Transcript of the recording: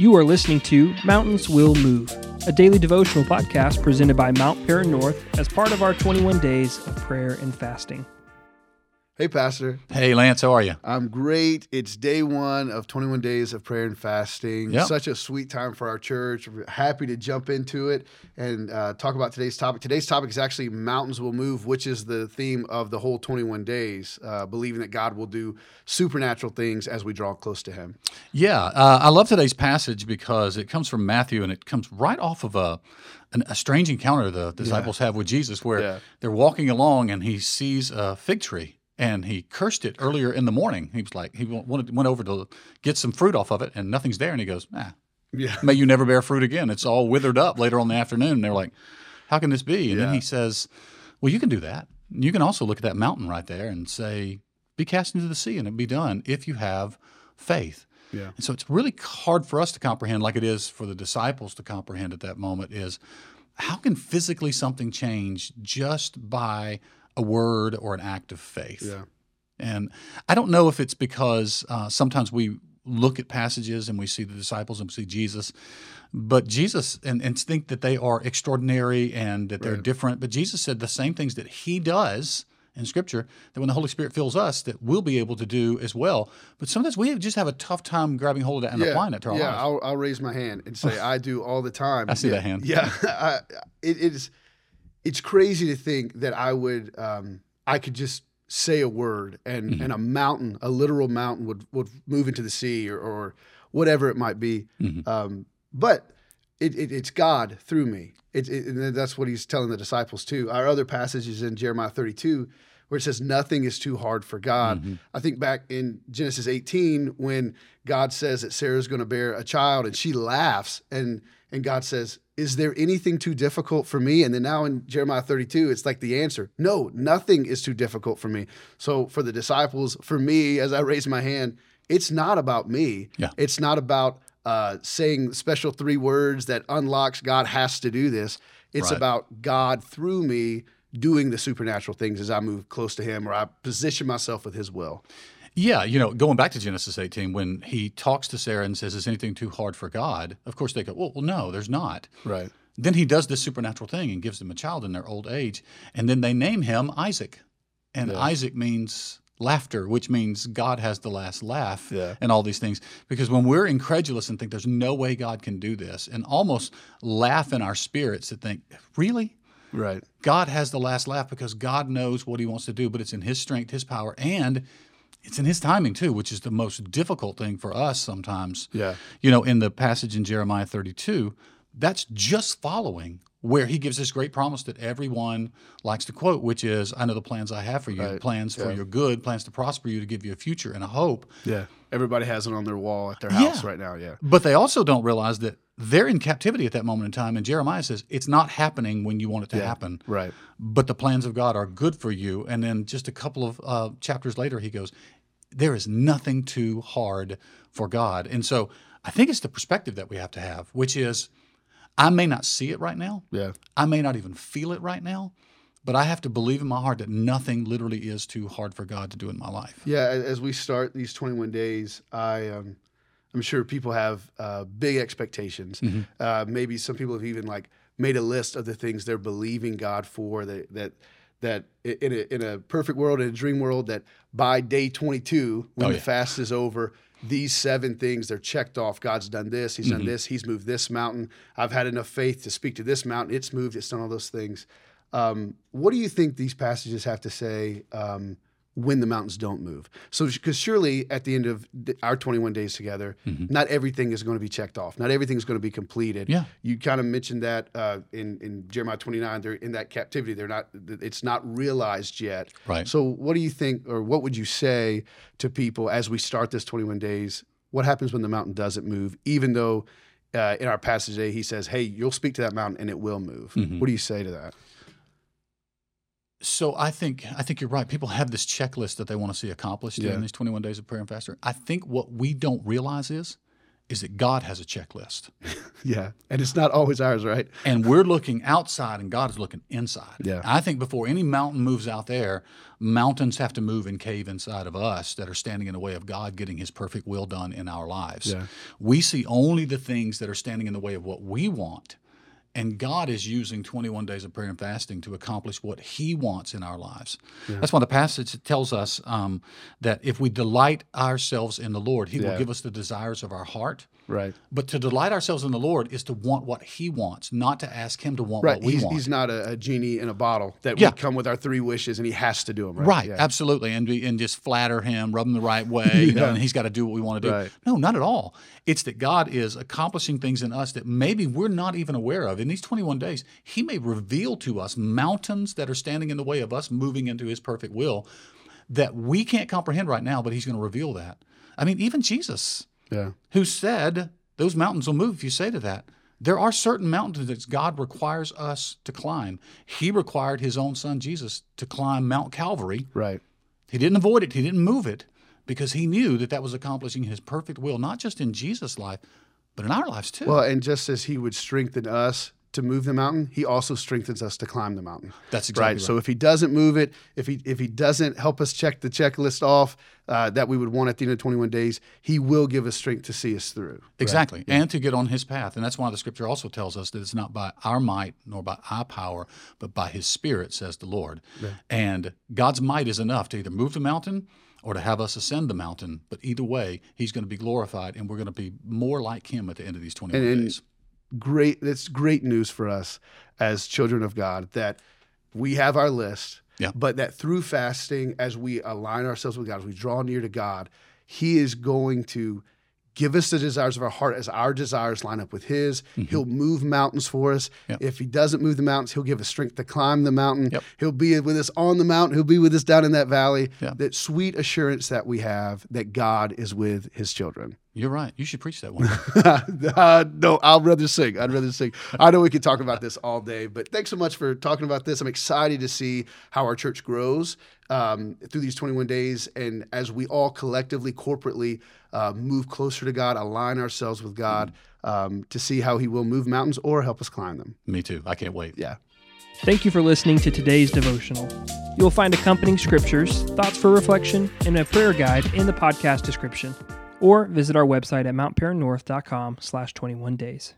You are listening to Mountains Will Move, a daily devotional podcast presented by Mount Paran North as part of our 21 days of prayer and fasting. Hey, Pastor. Hey, Lance, how are you? I'm great. It's day one of 21 days of prayer and fasting. Yep. Such a sweet time for our church. We're happy to jump into it and uh, talk about today's topic. Today's topic is actually Mountains Will Move, which is the theme of the whole 21 days, uh, believing that God will do supernatural things as we draw close to Him. Yeah, uh, I love today's passage because it comes from Matthew and it comes right off of a, an, a strange encounter the disciples have with Jesus where Yeah. they're walking along and he sees a fig tree and he cursed it earlier in the morning. He was like, he wanted, went over to get some fruit off of it and nothing's there. And he goes, ah, Yeah. may you never bear fruit again. It's all withered up later on in the afternoon. And they're like, how can this be? And then he says, well, you can do that. You can also look at that mountain right there and say, be cast into the sea and it'll be done if you have faith. Yeah. And so it's really hard for us to comprehend, like it is for the disciples to comprehend at that moment, is how can physically something change just by a word or an act of faith? Yeah. And I don't know if it's because uh, sometimes we look at passages and we see the disciples and we see Jesus, but Jesus and, and think that they are extraordinary and that they're Right. different. But Jesus said the same things that he does in Scripture that when the Holy Spirit fills us, that we'll be able to do as well. But sometimes we just have a tough time grabbing hold of that and yeah. applying it to our yeah, lives. I'll, I'll raise my hand and say I do all the time. I see yeah. that hand. Yeah, I, it is. It's crazy to think that I would, um, I could just say a word and Mm-hmm. and a mountain, a literal mountain, would would move into the sea or, or whatever it might be. Mhm. Um, but it, it, it's God through me. It, and that's what he's telling the disciples too. Our other passage is in Jeremiah 32, where it says, Nothing is too hard for God. Mm-hmm. I think back in Genesis 18, when God says that Sarah's going to bear a child and she laughs, and, and God says, Is there anything too difficult for me? And then now in Jeremiah 32, it's like the answer No, nothing is too difficult for me. So for the disciples, for me, as I raise my hand, it's not about me. Yeah. It's not about uh, saying special three words that unlocks God has to do this. It's Right. about God through me doing the supernatural things as I move close to Him or I position myself with His will. Yeah, you know, going back to Genesis 18, when he talks to Sarah and says, Is anything too hard for God? Of course, they go, Well, well no, there's not. Right. Then he does this supernatural thing and gives them a child in their old age. And then they name him Isaac. And Yeah. Isaac means laughter, which means God has the last laugh Yeah. and all these things. Because when we're incredulous and think there's no way God can do this, and almost laugh in our spirits to think, Really? Right. God has the last laugh because God knows what he wants to do, but it's in his strength, his power, and it's in his timing too, which is the most difficult thing for us sometimes. Yeah. You know, in the passage in Jeremiah 32, that's just following where he gives this great promise that everyone likes to quote, which is, I know the plans I have for you, Right. plans for your good, plans to prosper you, to give you a future and a hope. Yeah. Everybody has it on their wall at their house Yeah. right now. Yeah. But they also don't realize that they're in captivity at that moment in time. And Jeremiah says, it's not happening when you want it to Yeah. happen. Right. but the plans of God are good for you. And then just a couple of uh, chapters later, he goes, There is nothing too hard for God. And so I think it's the perspective that we have to have, which is I may not see it right now, Yeah. I may not even feel it right now, but I have to believe in my heart that nothing literally is too hard for God to do in my life. Yeah. As we start these 21 days, I, um, I'm sure people have uh, big expectations. Mm-hmm. Uh, maybe some people have even like made a list of the things they're believing God for that, that, that in a, in a perfect world, in a dream world, that by day 22, when Oh, the fast is over, these seven things they're checked off. God's done this, He's Mm-hmm. done this, He's moved this mountain. I've had enough faith to speak to this mountain. It's moved, it's done all those things. Um, what do you think these passages have to say um, when the mountains don't move? So, because surely at the end of our 21 days together, not everything is going to be checked off. Not everything is going to be completed. Yeah. You kind of mentioned that uh, in in Jeremiah 29. They're in that captivity. They're not. It's not realized yet. Right. So, what do you think, or what would you say to people as we start this 21 days? What happens when the mountain doesn't move, even though uh, in our passage today he says, "Hey, you'll speak to that mountain and it will move." Mhm. What do you say to that? So I think I think you're right. People have this checklist that they want to see accomplished Yeah. in these 21 days of prayer and fasting. I think what we don't realize is is that God has a checklist. Yeah. And it's not always ours, right? And we're looking outside and God is looking inside. Yeah. I think before any mountain moves out there, mountains have to move and cave inside of us that are standing in the way of God getting his perfect will done in our lives. Yeah. We see only the things that are standing in the way of what we want. And God is using 21 days of prayer and fasting to accomplish what He wants in our lives. That's why the passage tells us um, that if we delight ourselves in the Lord, He Yeah. will give us the desires of our heart. Right. But to delight ourselves in the Lord is to want what He wants, not to ask Him to want Right. what we He's, want. he's not a, a genie in a bottle that Yeah. we come with our three wishes and he has to do them. Right. Right, Yeah. absolutely, and be- and just flatter him, rub him the right way, you know, and he's got to do what we want to do. Right. No, not at all. It's that God is accomplishing things in us that maybe we're not even aware of. In these 21 days, He may reveal to us mountains that are standing in the way of us moving into His perfect will that we can't comprehend right now, but He's going to reveal that. I mean, even Jesus, Yeah. who said those mountains will move if you say to that. There are certain mountains that God requires us to climb. He required His own Son Jesus to climb Mount Calvary. Right. He didn't avoid it, he didn't move it because he knew that that was accomplishing his perfect will, not just in Jesus' life, but in our lives too. Well, and just as he would strengthen us to move the mountain, he also strengthens us to climb the mountain. That's exactly right. So if he doesn't move it, if he if he doesn't help us check the checklist off uh, that we would want at the end of 21 days, he will give us strength to see us through. Exactly. And to get on his path. And that's why the scripture also tells us that it's not by our might nor by our power, but by his spirit, says the Lord. And God's might is enough to either move the mountain or to have us ascend the mountain. But either way, he's going to be glorified and we're going to be more like him at the end of these 21 And- and- days. Great. That's great news for us as children of God that we have our list. Yeah. But that through fasting, as we align ourselves with God, as we draw near to God, He is going to give us the desires of our heart as our desires line up with His. He'll move mountains for us. Mm-hmm. Yep. If He doesn't move the mountains, He'll give us strength to climb the mountain. Yep. He'll be with us on the mountain. He'll be with us down in that valley. Yeah. That sweet assurance that we have that God is with His children. You're right. You should preach that one. uh, no, I'll rather sing. I'd rather sing. I know we could talk about this all day, but thanks so much for talking about this. I'm excited to see how our church grows um, through these 21 days, and as we all collectively, corporately, uh, move closer to God, align ourselves with God, um, to see how He will move mountains or help us climb them. Me too. I can't wait. Yeah. Thank you for listening to today's devotional. You will find accompanying scriptures, thoughts for reflection, and a prayer guide in the podcast description. Or visit our website at mountparannorth.com slash 21 days.